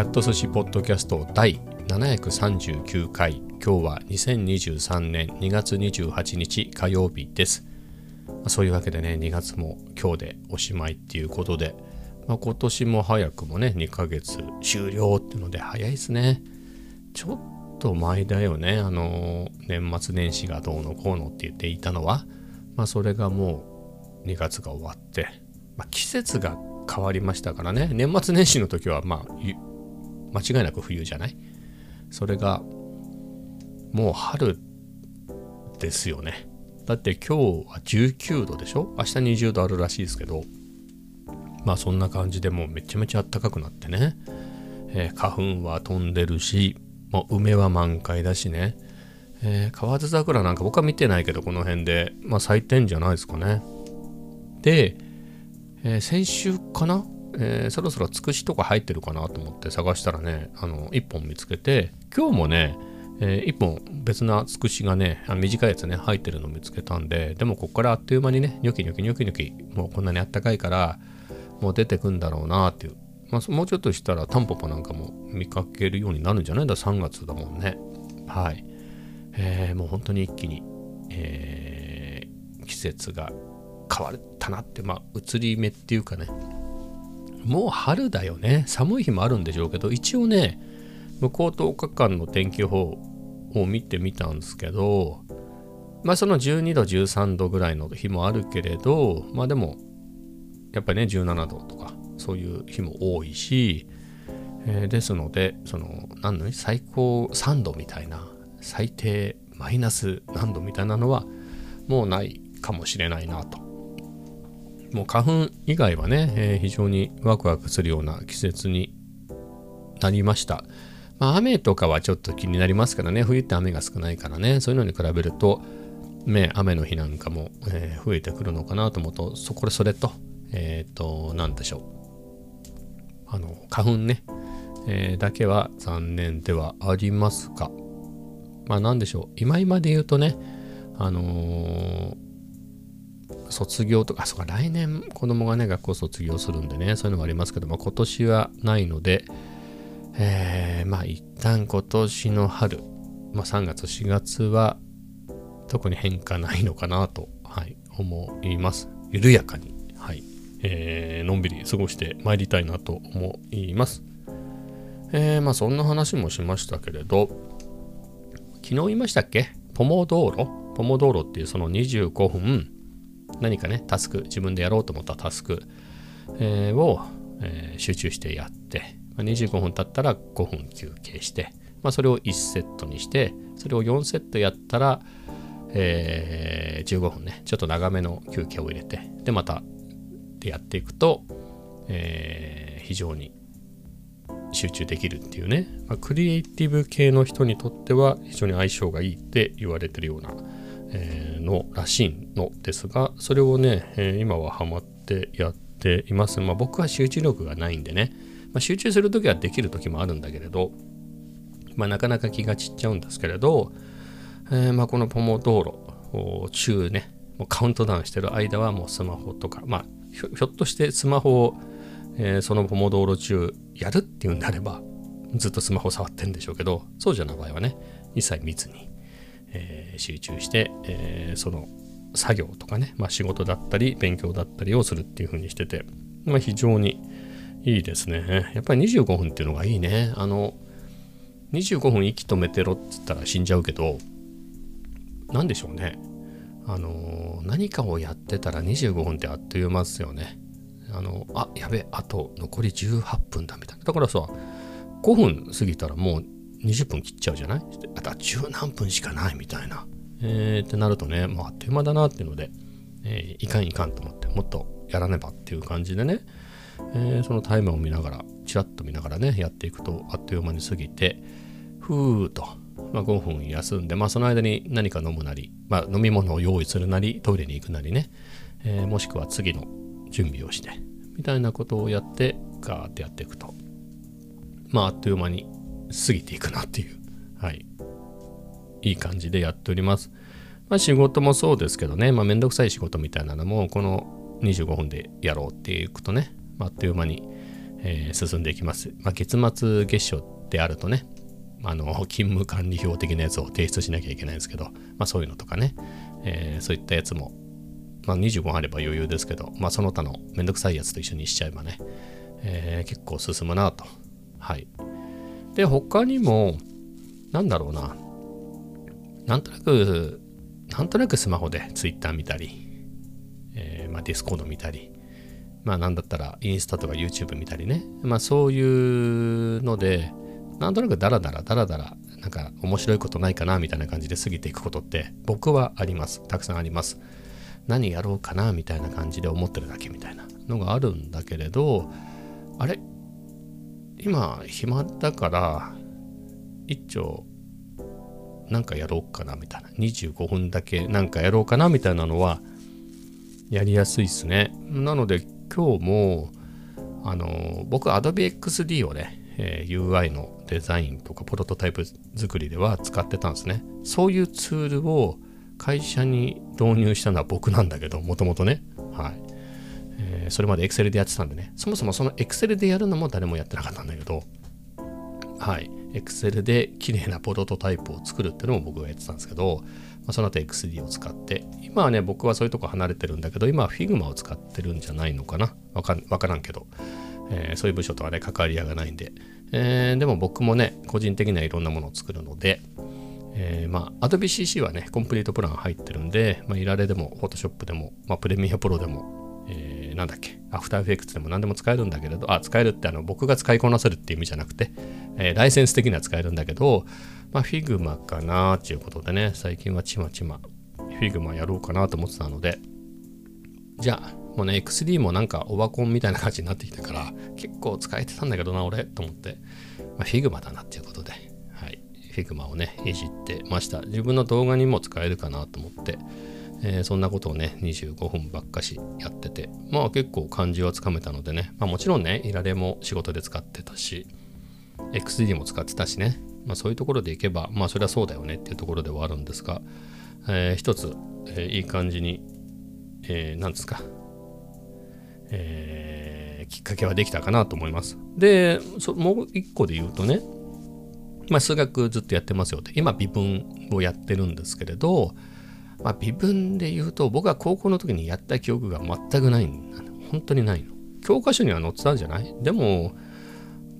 キャット寿司ポッドキャスト第739回。今日は2023年2月28日火曜日です。そういうわけでね2月も今日でおしまいっていうことで、まあ、今年も早くもね2ヶ月終了ってので早いですね。ちょっと前だよねあの年末年始がどうのこうのって言っていたのは。まあそれがもう2月が終わって、まあ、季節が変わりましたからね。年末年始の時はまあ間違いなく冬じゃない？それがもう春ですよね。だって今日は19度でしょ？明日20度あるらしいですけど。まあそんな感じでもうめちゃめちゃ暖かくなってね、えー、花粉は飛んでるしもう梅は満開だしね、えー、河津桜なんか僕は見てないけどこの辺で。まあ咲いてんじゃないですかね。で、えー、先週かな？えー、そろそろつくしとか入ってるかなと思って探したらね、あの、1本見つけて、今日もね、えー、1本別なつくしがね、あ短いやつね、入ってるの見つけたんで、でもこっからあっという間にね、ニョキニョキニョキニョキ、もうこんなにあったかいから、もう出てくんだろうなっていう。まあ、もうちょっとしたらタンポポなんかも見かけるようになるんじゃない？んだ、3月だもんね。はい。えー、もう本当に一気に、えー、季節が変わったなって、まあ、移り目っていうかね、もう春だよね。寒い日もあるんでしょうけど、一応ね、向こう10日間の天気予報を見てみたんですけど、まあその12度、13度ぐらいの日もあるけれど、まあでも、やっぱりね、17度とか、そういう日も多いし、えー、ですので、その、何の最高3度みたいな、最低マイナス何度みたいなのは、もうないかもしれないなともう花粉以外はね、えー、非常にワクワクするような季節になりました。まあ、雨とかはちょっと気になりますからね、冬って雨が少ないからね、そういうのに比べると、ね、雨の日なんかも、えー、増えてくるのかなと思うと、そこでそれと、えっ、ー、と、なんでしょう。あの、花粉ね、えー、だけは残念ではありますが、まあなんでしょう。今今で言うとね、あのー卒業とか、そうか、来年子供がね、学校卒業するんでね、そういうのもありますけども、今年はないので、えー、まあ一旦今年の春、まあ3月、4月は特に変化ないのかなと、はい、思います。緩やかに、はい、えー、のんびり過ごしてまいりたいなと思います。えー、まあそんな話もしましたけれど、昨日言いましたっけ？ポモドーロ？ポモドーロっていうその25分何かね、タスク、自分でやろうと思ったタスク、えー、を、えー、集中してやって、まあ、25分経ったら5分休憩して、まあ、それを1セットにして、それを4セットやったら、えー、15分ね、ちょっと長めの休憩を入れて、で、またでやっていくと、えー、非常に集中できるっていうね、まあ、クリエイティブ系の人にとっては非常に相性がいいって言われてるような、え、のらしいのですが、それをね、え、今はハマってやっています。まあ僕は集中力がないんでね、まあ、集中するときはできるときもあるんだけれど、まあなかなか気が散っちゃうんですけれど、えー、まあこのポモ道路中ね、もうカウントダウンしてる間はもうスマホとか、まあひょっとしてスマホを、えー、そのポモ道路中やるっていうんであれば、ずっとスマホ触ってんでしょうけど、そうじゃない場合はね、一切見ずに、えー、集中して、えー、その作業とかね、まあ、仕事だったり勉強だったりをするっていう風にしてて、まあ、非常にいいですね。やっぱり25分っていうのがいいね。あの、25分息止めてろって言ったら死んじゃうけど、何でしょうね。あの、何かをやってたら25分ってあっという間ですよね。あの、あ、やべ、あと残り18分だみたいな。だからさ、5分過ぎたらもう20分切っちゃうじゃない？あとは十何分しかないみたいな。えー、ってなるとね、もうあっという間だなっていうので、えー、いかんいかんと思って、もっとやらねばっていう感じでね、えー、そのタイムを見ながら、ちらっと見ながらね、やっていくと、あっという間に過ぎて、ふーっと、まあ、5分休んで、まあ、その間に何か飲むなり、まあ、飲み物を用意するなり、トイレに行くなりね、えー、もしくは次の準備をして、みたいなことをやって、ガーってやっていくと、まあ、あっという間に過ぎていくなっていう、はい、いい感じでやっております。まあ、仕事もそうですけどね、まあ、めんどくさい仕事みたいなのも、この25分でやろうっていくとね、まあ、っという間に、えー、進んでいきます。まあ、月末月初であるとね、あの勤務管理表的なやつを提出しなきゃいけないんですけど、まあ、そういうのとかね、えー、そういったやつも、まあ、25あれば余裕ですけど、まあ、その他のめんどくさいやつと一緒にしちゃえばね、えー、結構進むなと。はい。で、他にも、なんだろうな、なんとなく、なんとなくスマホで Twitter 見たり、えー、まあ、Discord 見たり、まあなんだったらインスタとか YouTube 見たりね、まあそういうので、なんとなくダラダラダラダラ、なんか面白いことないかなみたいな感じで過ぎていくことって僕はあります。たくさんあります。何やろうかなみたいな感じで思ってるだけみたいなのがあるんだけれど、あれ？今暇だから一丁なんかやろうかなみたいな。25分だけなんかやろうかなみたいなのはやりやすいですね。なので今日もあの僕 Adobe XD をね、えー、UI のデザインとかプロトタイプ作りでは使ってたんですね。そういうツールを会社に導入したのは僕なんだけどもともとね。はい、それまで Excel でやってたんでね。そもそもその Excel でやるのも誰もやってなかったんだけど。はい。Excel で綺麗なプロトタイプを作るっていうのも僕がやってたんですけど、まあ、その後 XD を使って。今はね僕はそういうとこ離れてるんだけど今は Figma を使ってるんじゃないのかな。わかからんけど、えー、そういう部署とはね関わり合いがないんで、えー、でも僕もね個人的にはいろんなものを作るので、えー、まあ Adobe CC はねコンプリートプラン入ってるんで、まあ、いられでも Photoshop でも、まあ、プレミアプロでも、えー、なんだっけ？アフターエフェクツでも何でも使えるんだけれどあ使えるってあの僕が使いこなせるっていう意味じゃなくて、えー、ライセンス的には使えるんだけど、まあ、Figma かなっていうことでね、最近はちまちま Figma やろうかなと思ってたので、じゃあ、もうね、XD もなんかオワコンみたいな感じになってきたから、結構使えてたんだけどな、俺、と思って、まあ、Figma だなっていうことで、はい、Figma をね、いじってました。自分の動画にも使えるかなと思って、えー、そんなことをね、25分ばっかしやってて、まあ結構感じはつかめたのでね、まあもちろんね、いられも仕事で使ってたし、XD も使ってたしね、まあ、そういうところでいけば、まあそれはそうだよねっていうところではあるんですが、えー、一つ、えー、いい感じに、えー、なんですか、えー、きっかけはできたかなと思います。で、もう一個で言うとね、まあ、数学ずっとやってますよって、今微分をやってるんですけれど、まあ、微分で言うと僕は高校の時にやった記憶が全くない本当にないの。教科書には載ってたんじゃない？でも、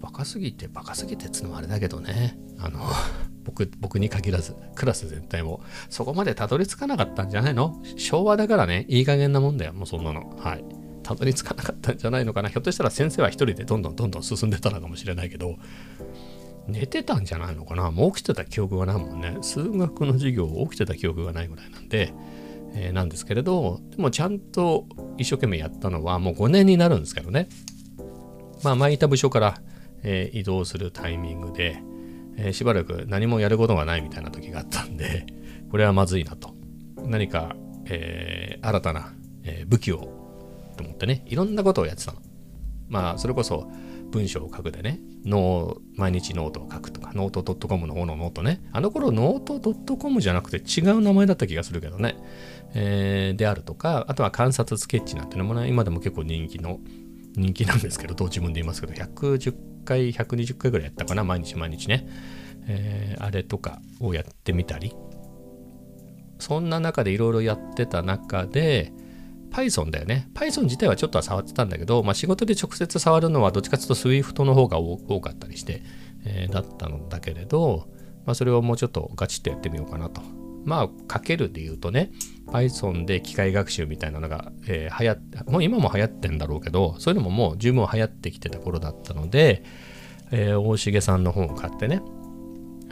バカすぎてバカすぎてっつうのもあれだけどね。あの 僕僕に限らずクラス全体も。そこまでたどり着かなかったんじゃないの？昭和だからね。いい加減なもんだよ。もうそんなの。はい。たどり着かなかったんじゃないのかな。ひょっとしたら先生は一人でどんどんどんどん進んでたのかもしれないけど。寝てたんじゃないのかな？もう起きてた記憶がないもんね数学の授業起きてた記憶がないぐらいなんで、えー、なんですけれどでもちゃんと一生懸命やったのはもう5年になるんですけどねまあ前いた部署からえー、移動するタイミングで、えー、しばらく何もやることがないみたいな時があったんで、これはまずいなと。何か、えー、新たな、え武器をと思ってね、いろんなことをやってたの。まあ、それこそ文章を書くでね、ノ毎日ノートを書くとか、 note.com の方のノートね。あの頃ノート .com じゃなくて違う名前だった気がするけどね。えー、であるとか、あとは観察スケッチなんてのもね、今でも結構人気の、人気なんですけど、どう自分で言いますけど、110回、120回ぐらいやったかな、毎日毎日ね。えー、あれとかをやってみたり。そんな中でいろいろやってた中で、Python だよね。Python 自体はちょっとは触ってたんだけど、まあ、仕事で直接触るのはどっちかというと Swift の方が多かったりして、えー、だったのだけれど、まあ、それをもうちょっとガチッとやってみようかなと。まあ、かけるで言うとね、Python で機械学習みたいなのが、えー、流行って、もう今も流行ってんだろうけど、そういうのももう十分流行ってきてた頃だったので、えー、大重さんの本を買ってね、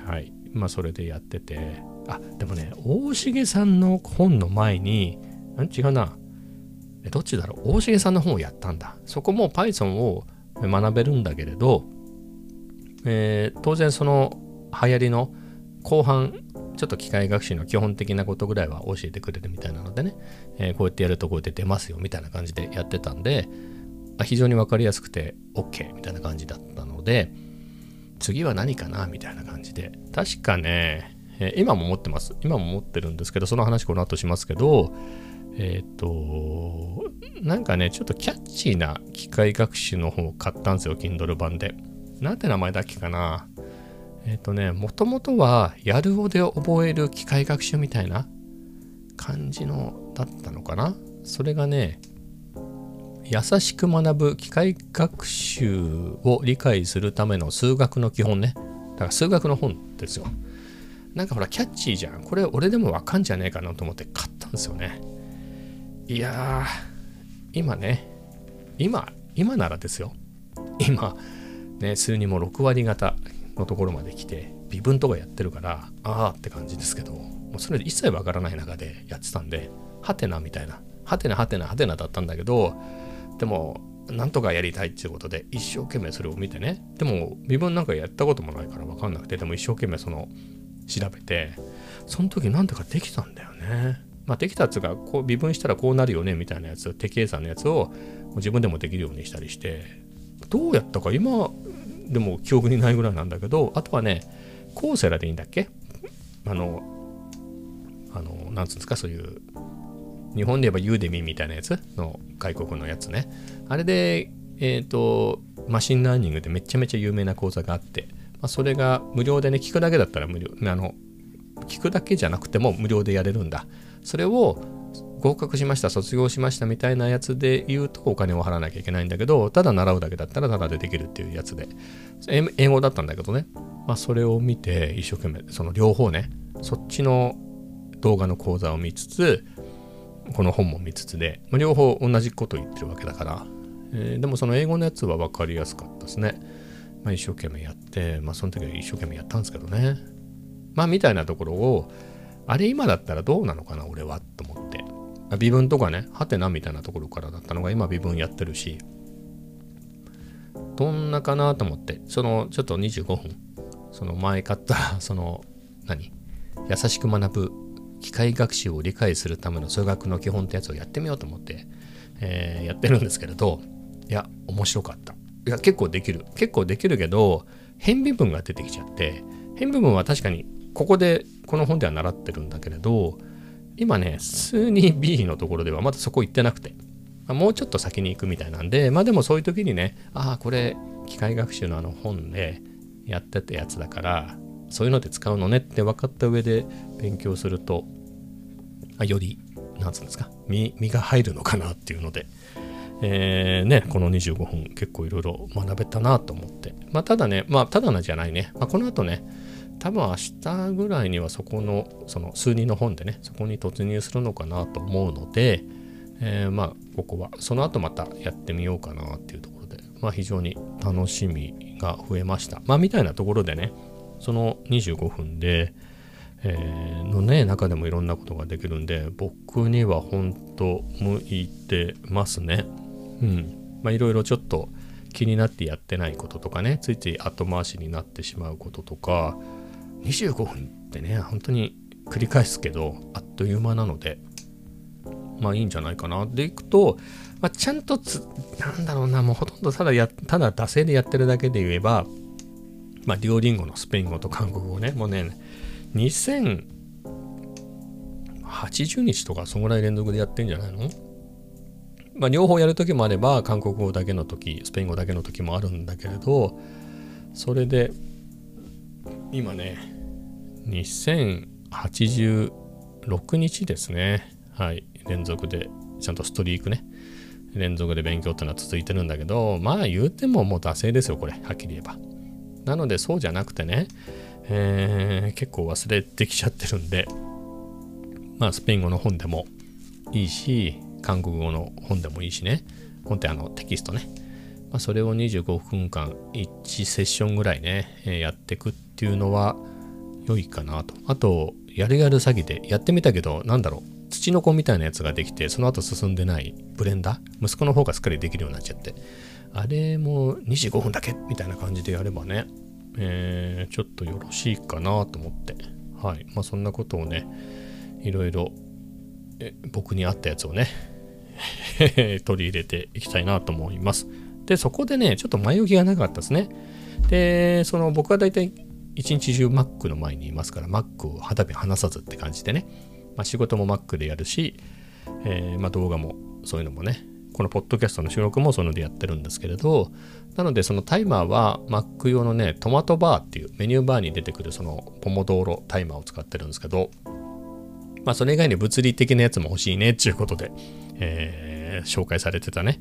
はい、まあそれでやってて、あ、でもね、大重さんの本の前に、ん？違うな、どっちだろう、大重さんの本をやったんだ。そこも Python を学べるんだけれど、えー、当然その流行りの後半ちょっと機械学習の基本的なことぐらいは教えてくれるみたいなのでね、えー、こうやってやるとこうやって出ますよみたいな感じでやってたんで、非常に分かりやすくて OK みたいな感じだったので、次は何かなみたいな感じで、確かね、えー、今も持ってます。今も持ってるんですけど、その話この後しますけど、えっ、と、なんかね、ちょっとキャッチーな機械学習の本を買ったんですよ、Kindle 版で。なんて名前だっけかな。えっ、とね、もともとは、やるおで覚える機械学習みたいな感じのだったのかな。それがね、優しく学ぶ機械学習を理解するための数学の基本ね。だから数学の本ですよ。なんかほら、キャッチーじゃん。これ俺でもわかんじゃねえかなと思って買ったんですよね。いや、今ね、今、今ならですよ。今、ね、数にも6割方のところまで来て、微分とかやってるから、あーって感じですけど、もうそれで一切わからない中でやってたんで、はてなみたいな、はてなはてなはてなだったんだけど、でも、なんとかやりたいっていうことで、一生懸命それを見てね、でも、微分なんかやったこともないからわかんなくて、でも一生懸命その、調べて、その時なんとかできたんだよね。まあ、できたやつがこう微分したらこうなるよねみたいなやつ手計算のやつを自分でもできるようにしたりしてどうやったか今でも記憶にないぐらいなんだけどあとはね Coursera でいいんだっけ？あのあのなんつうんですか？そういう日本で言えば Udemy みたいなやつ？の外国のやつね。あれでえっ、ー、とマシンラーニングでめちゃめちゃ有名な講座があって、まあ、それが無料でね聞くだけだったら無料あの聞くだけじゃなくても無料でやれるんだ。それを合格しました卒業しましたみたいなやつで言うとお金を払わなきゃいけないんだけどただ習うだけだったらただでできるっていうやつで。英語だったんだけどね、まあ、それを見て一生懸命その両方ねそっちの動画の講座を見つつこの本も見つつで、まあ、両方同じこと言ってるわけだから、えー、でもその英語のやつは分かりやすかったですね、まあ、一生懸命やってまあその時は一生懸命やったんですけどね。まあみたいなところをあれ今だったらどうなのかな俺はと思って。微分とかね、はてなみたいなところからだったのが今微分やってるし、どんなかなと思って、そのちょっと25分、その前買った その、何？優しく学ぶ機械学習を理解するための数学の基本ってやつをやってみようと思って、えー、やってるんですけれど、いや、面白かった。いや、結構できる。結構できるけど、変微分が出てきちゃって、変微分は確かにここでこの本では習ってるんだけれど今ね数 2B のところではまだそこ行ってなくて、あ、もうちょっと先に行くみたいなんでまあでもそういう時にねああこれ機械学習のあの本でやってたやつだからそういうので使うのねって分かった上で勉強するとあよりなんつうんですか身身が入るのかなっていうのでえー、ね、この25分結構いろいろ学べたなと思って。まあ、ただね、まあ、ただなじゃないね。まあ、この後ね、多分明日ぐらいにはそこのその数人の本でねそこに突入するのかなと思うので、えー、まあここはその後またやってみようかなっていうところでまあ非常に楽しみが増えました。まあみたいなところでねその25分で、えー、のね中でもいろんなことができるんで僕には本当向いてますね。うん。まあいろいろちょっと気になってやってないこととかねついつい後回しになってしまうこととか25分ってね、本当に繰り返すけど、あっという間なので、まあいいんじゃないかな。でいくと、まあ、ちゃんとつ、なんだろうな、もうほとんどただや、ただ惰性でやってるだけで言えば、まあ、デュオリンゴのスペイン語と韓国語ね、もうね、2080日とかそのぐらい連続でやってんじゃないの？まあ、両方やるときもあれば、韓国語だけの時、スペイン語だけの時もあるんだけれど、それで、今ね、2086日ですね。はい。連続で、ちゃんとストリークね。連続で勉強っていうのは続いてるんだけど、まあ言うてももう惰性ですよ、これ。はっきり言えば。なのでそうじゃなくてね、えー、結構忘れてきちゃってるんで、まあスペイン語の本でもいいし、韓国語の本でもいいしね。本ってあのテキストね。まあ、それを25分間1セッションぐらいね、えー、やっていくってていうのは、良いかなと。あと、やるやる詐欺でやってみたけど、なんだろう、土の子みたいなやつができて、その後進んでないブレンダー？息子の方がすっかりできるようになっちゃって。あれも25分だけ？みたいな感じでやればね、えー、ちょっとよろしいかなと思って。はい。まあそんなことをね、いろいろ僕に合ったやつをね 取り入れていきたいなと思います。で、そこでね、ちょっと前置きがなかったですね。で、その僕は大体一日中 Mac の前にいますから Mac を肌身離さずって感じでね、まあ、仕事も Mac でやるし、えー、まあ、動画もそういうのもねこのポッドキャストの収録もそういうのでやってるんですけれどなのでそのタイマーは Mac 用のねトマトバーっていうメニューバーに出てくるそのポモドーロタイマーを使ってるんですけどまあそれ以外に物理的なやつも欲しいねっていうことで、えー、紹介されてたね。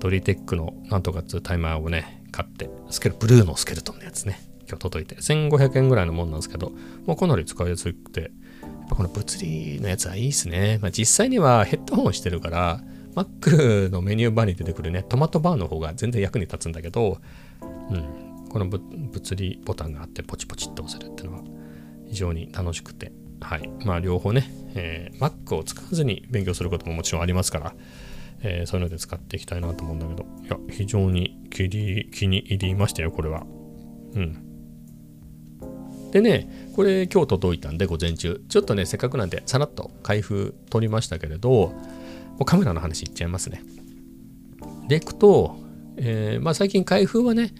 ドリテックのなんとかっていうタイマーをね買ってスケルブルーのスケルトンのやつね。今日届いて1500円ぐらいのもんなんですけどもうかなり使いやすくてやっぱこの物理のやつはいいですね、まあ、実際にはヘッドホンしてるから Mac のメニューバーに出てくるね、トマトバーの方が全然役に立つんだけど、うん、この物理ボタンがあってポチポチっと押せるっていうのは非常に楽しくて、はい。まあ両方ね、えー、Mac を使わずに勉強することももちろんありますから、えー、そういうので使っていきたいなと思うんだけど、いや、非常に気に入りましたよ、これは。うん。でね、これ今日届いたんで、午前中。ちょっとね、せっかくなんで、さらっと開封取りましたけれど、もうカメラの話いっちゃいますね。でいくと、えー、まあ、最近開封はね、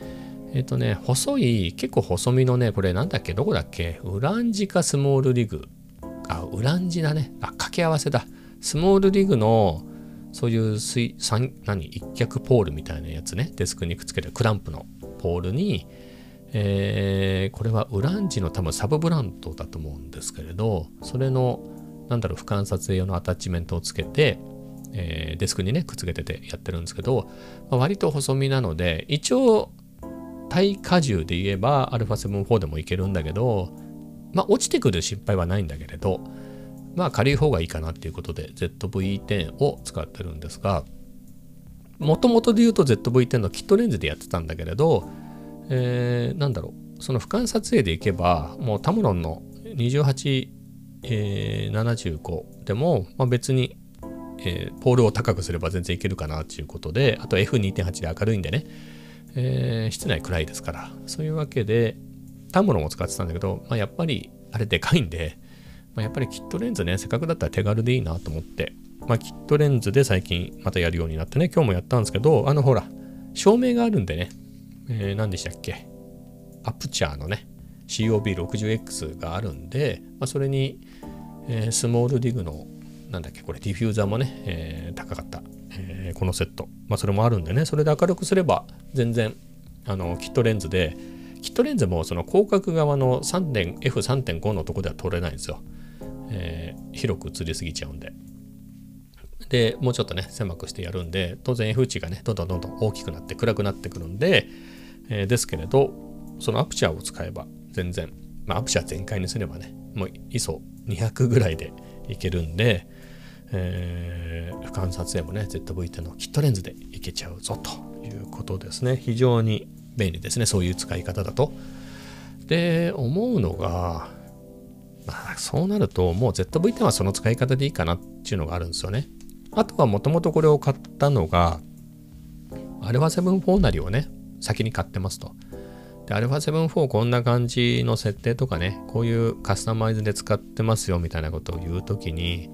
えっ、ー、とね、細い、結構細身のね、これなんだっけ、どこだっけ、ウランジかスモールリグ。あ、ウランジだね。あ、掛け合わせだ。スモールリグの、そういう水、何、一脚ポールみたいなやつね、デスクにくっつけてクランプのポールに、えー、これはウランジの多分サブブランドだと思うんですけれど、それの、なんだろう、俯瞰撮影用のアタッチメントをつけて、えー、デスクにねくっつけててやってるんですけど、まあ、割と細身なので一応耐荷重で言えば α7-4 でもいけるんだけどまあ落ちてくる心配はないんだけれどまあ軽い方がいいかなっていうことで ZV-10 を使ってるんですがもともとで言うと ZV-10 のキットレンズでやってたんだけれど、えー、なんだろう。その俯瞰撮影でいけばもうタムロンの28、えー、75でも、まあ、別にえー、ポールを高くすれば全然いけるかなっていうことで、あと F2.8 で明るいんでね、えー、室内暗いですから、そういうわけで、タムロンを使ってたんだけど、まあ、やっぱりあれでかいんで、まあ、やっぱりキットレンズね、せっかくだったら手軽でいいなと思って、まあ、キットレンズで最近またやるようになってね、今日もやったんですけど、あのほら、照明があるんでね、えー、何でしたっけ？アプチャーのね、COB60X があるんで、まあ、それに、えー、 SmallRig のなんだっけ、これディフューザーもね、えー、高かった、えー、このセット。まあそれもあるんでね、それで明るくすれば全然、あの、キットレンズで、キットレンズもその広角側の F3.5 のとこでは撮れないんですよ。えー、広く映りすぎちゃうんで。で、もうちょっとね、狭くしてやるんで、当然 F 値がね、どんどんどんどん大きくなって暗くなってくるんで、えー、ですけれど、そのアプチャーを使えば全然、まあアプチャー全開にすればね、もう ISO200 ぐらいでいけるんで、えー、俯瞰撮影もね ZV-10 のキットレンズでいけちゃうぞということですね。非常に便利ですねそういう使い方だと。で思うのがまあそうなるともう ZV-10 はその使い方でいいかなっていうのがあるんですよね。あとはもともとこれを買ったのが α7-4 なりをね先に買ってますとで α7-4 こんな感じの設定とかねこういうカスタマイズで使ってますよみたいなことを言うときに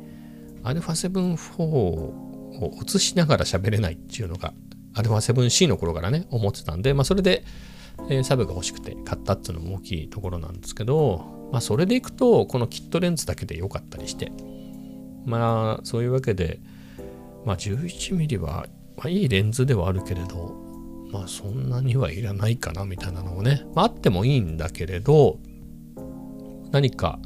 α7-4 を映しながら喋れないっていうのが α7C の頃からね思ってたんで、まあ、それで、えー、サブが欲しくて買ったっていうのも大きいところなんですけど、まあ、それでいくとこのキットレンズだけで良かったりしてまあそういうわけで、まあ、11mm は、まあ、いいレンズではあるけれど まあそんなにはいらないかなみたいなのをね、まあ、あってもいいんだけれど何か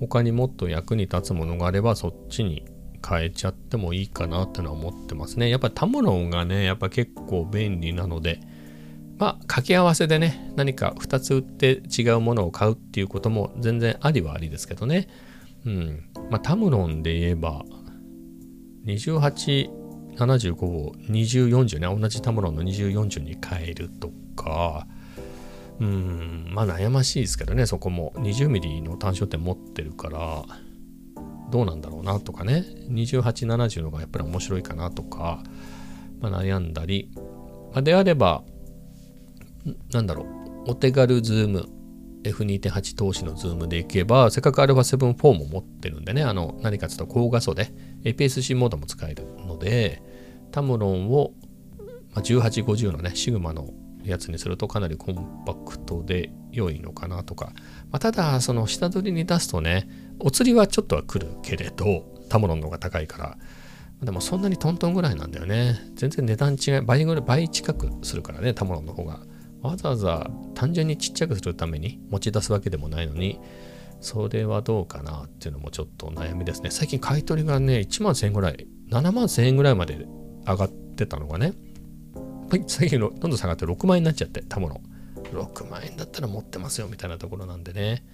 他にもっと役に立つものがあればそっちに変えちゃってもいいかなってのは思ってますね。やっぱりタモロンがね、やっぱ結構便利なので、まあ掛け合わせでね、何か2つ売って違うものを買うっていうことも全然ありはありですけどね。うん。まあタムロンで言えば、28、75を2040ね、同じタムロンの2040に変えるとか、うん、まあ悩ましいですけどね、そこも。20mm の単焦点持ってるから、どうなんだろうなとかね、2870のがやっぱり面白いかなとか、まあ、悩んだり、まあ、であれば、なんだろう、お手軽ズーム、F2.8 投資のズームでいけば、せっかく α7-4 も持ってるんでね、あの、何かちょっと高画素で APS-C モードも使えるので、タムロンを、まあ、1850のね、シグマのやつにするとかなりコンパクトで良いのかなとか、まあ、ただその下取りに出すとねお釣りはちょっとは来るけれどタモロンの方が高いから。でもそんなにトントンぐらいなんだよね。全然値段違い倍ぐらい倍近くするからねタモロンの方が。わざわざ単純にちっちゃくするために持ち出すわけでもないのにそれはどうかなっていうのもちょっと悩みですね。最近買い取りがね1万1000円ぐらい7万1000円ぐらいまで上がってたのがね最近どんどん下がって6万円になっちゃってタモロン6万円だったら持ってますよみたいなところなんでね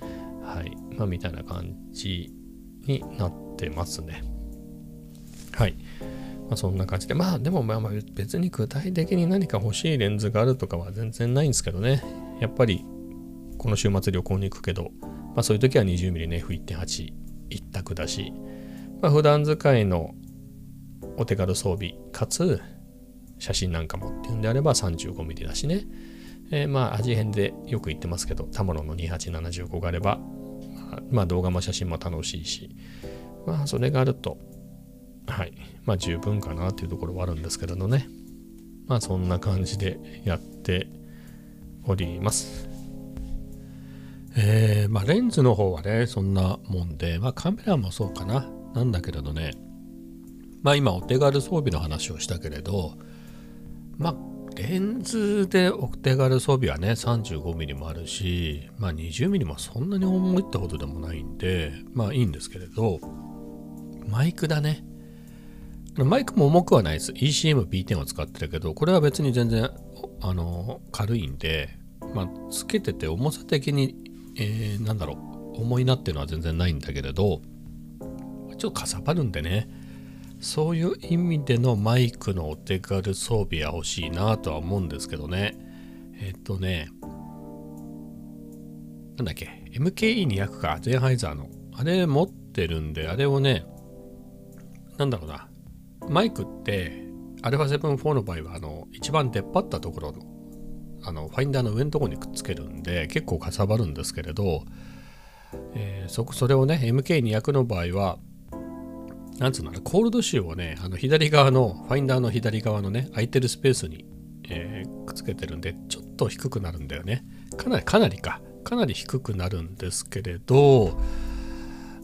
はいまあみたいな感じになってますねはい。まあ、そんな感じで、まあでもまあまあ別に具体的に何か欲しいレンズがあるとかは全然ないんですけどね。やっぱりこの週末旅行に行くけど、まあそういう時は 20mm の F1.8 一択だし、まあ普段使いのお手軽装備かつ写真なんかもっていうんであれば 35mm だしね。えー、まあ味変でよく言ってますけど、タモロの2875があれば、まあ、まあ動画も写真も楽しいし、まあそれがあるとはい。まあ十分かなというところはあるんですけれどね。まあそんな感じでやっております。えー、まあレンズの方はね、そんなもんで、まあカメラもそうかな。なんだけれどね、まあ今お手軽装備の話をしたけれど、まあレンズでお手軽装備はね 35mm もあるし、まあ、20mm もそんなに重いってほどでもないんでまあいいんですけれどマイクだねマイクも重くはないです。ECM-B10 を使ってるけど、これは別に全然あの軽いんで、まあ、つけてて重さ的に、えー、なんだろう、重いなっていうのは全然ないんだけれど、ちょっとかさばるんでね、そういう意味でのマイクのお手軽装備は欲しいなとは思うんですけどね。えっとね、なんだっけ、MKE200 か、ゼンハイザーの。あれ持ってるんで、あれをね、なんだろうな、マイクって α7-4 の場合はあの一番出っ張ったところのあのファインダーの上のところにくっつけるんで結構かさばるんですけれど、えー、そそれをね MK200 の場合はなんつうのコールドシューをねあの左側のファインダーの左側のね空いてるスペースに、えー、くっつけてるんでちょっと低くなるんだよね。かなりかなりか。かなり低くなるんですけれど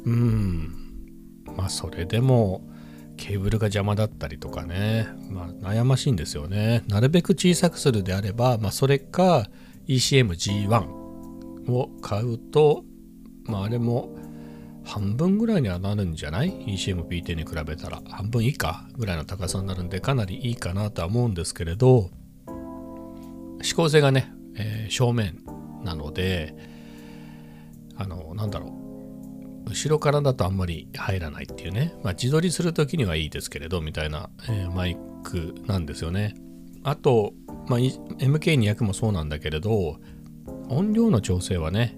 うん。まあそれでもケーブルが邪魔だったりとかね、まあ、悩ましいんですよね。なるべく小さくするであれば、まあ、それか ECM-G1 を買うと、まあ、あれも半分ぐらいにはなるんじゃない ?ECM-P10 に比べたら。半分以下ぐらいの高さになるんでかなりいいかなとは思うんですけれど。指向性がね、えー、正面なのであのなんだろう。後ろからだとあんまり入らないっていうね、まあ、自撮りする時にはいいですけれどみたいな、えー、マイクなんですよね。あと、まあ、MK200 もそうなんだけれど音量の調整はね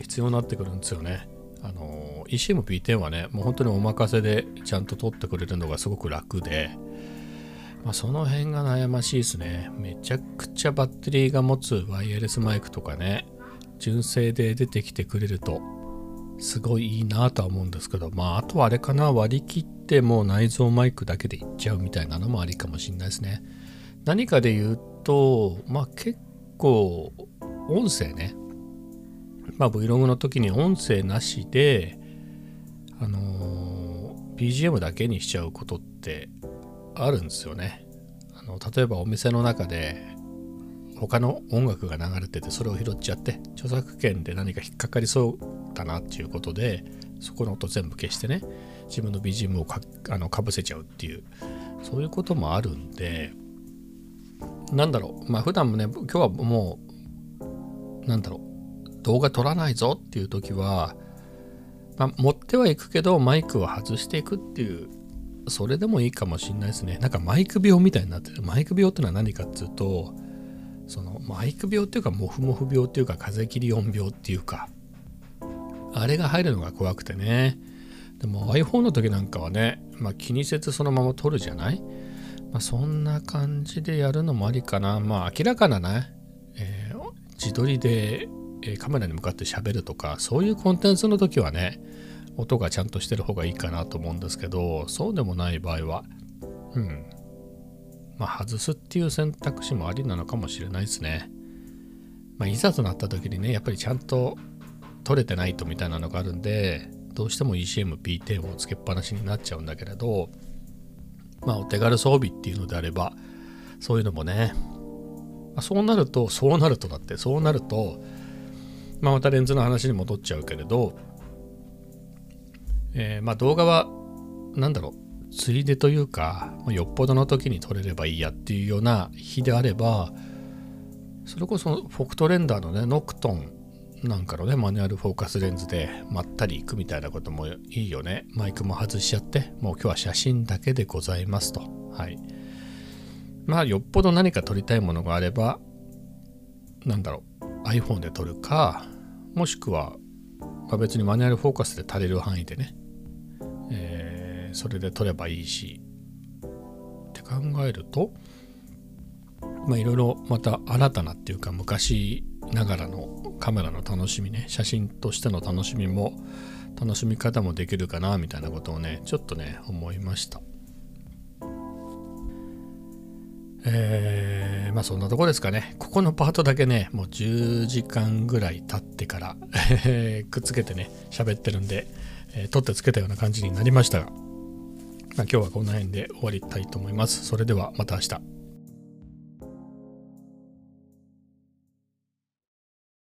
必要になってくるんですよね。あの ECM-P10 はねもう本当にお任せでちゃんと撮ってくれるのがすごく楽でまあ、その辺が悩ましいですね。めちゃくちゃバッテリーが持つワイヤレスマイクとかね、純正で出てきてくれるとすごいいいなとは思うんですけど、まあ、あとはあれかな、割り切ってもう内蔵マイクだけでいっちゃうみたいなのもありかもしれないですね。何かで言うと、まあ結構、音声ね、まあ Vlog の時に音声なしで、あのー、BGM だけにしちゃうことってあるんですよね。あの例えばお店の中で他の音楽が流れててそれを拾っちゃって著作権で何か引っかかりそうだなっていうことでそこの音全部消してね自分の BGM をかあのかぶせちゃうっていうそういうこともあるんでなんだろうまあ普段もね今日はもうなんだろう動画撮らないぞっていう時は、まあ、持ってはいくけどマイクを外していくっていうそれでもいいかもしんないですね。なんかマイク病みたいになってる。マイク病ってのは何かっていうとそのマイク病っていうかモフモフ病っていうか風切り音病っていうかあれが入るのが怖くてね。でも iPhone の時なんかはね、まあ、気にせずそのまま撮るじゃない、まあ、そんな感じでやるのもありかな。まあ明らかなね、えー、自撮りでカメラに向かって喋るとかそういうコンテンツの時はね音がちゃんとしてる方がいいかなと思うんですけどそうでもない場合はうんまあ、外すっていう選択肢もありなのかもしれないですね。まあ、いざとなった時にね、やっぱりちゃんと取れてないとみたいなのがあるんで、どうしても ECM、P10 をつけっぱなしになっちゃうんだけれど、まあ、お手軽装備っていうのであれば、そういうのもね、ま、そうなると、そうなるとだって、そうなると、まあ、またレンズの話に戻っちゃうけれど、えー、まあ動画は、なんだろう、ついでというか、よっぽどの時に撮れればいいやっていうような日であれば、それこそフォクトレンダーのね、ノクトンなんかのね、マニュアルフォーカスレンズでまったりいくみたいなこともいいよね。マイクも外しちゃって、もう今日は写真だけでございますと。はい。まあ、よっぽど何か撮りたいものがあれば、なんだろう、iPhone で撮るか、もしくは、まあ、別にマニュアルフォーカスで足りる範囲でね、えー、それで撮ればいいし、って考えると、まあいろいろまた新たなっていうか昔ながらのカメラの楽しみね写真としての楽しみも楽しみ方もできるかなみたいなことをねちょっとね思いました。えー、まあそんなとこですかね。ここのパートだけねもう10時間ぐらい経ってから くっつけてね喋ってるんで、えー、取ってつけたような感じになりましたが、まあ、今日はこの辺で終わりたいと思います。それではまた明日。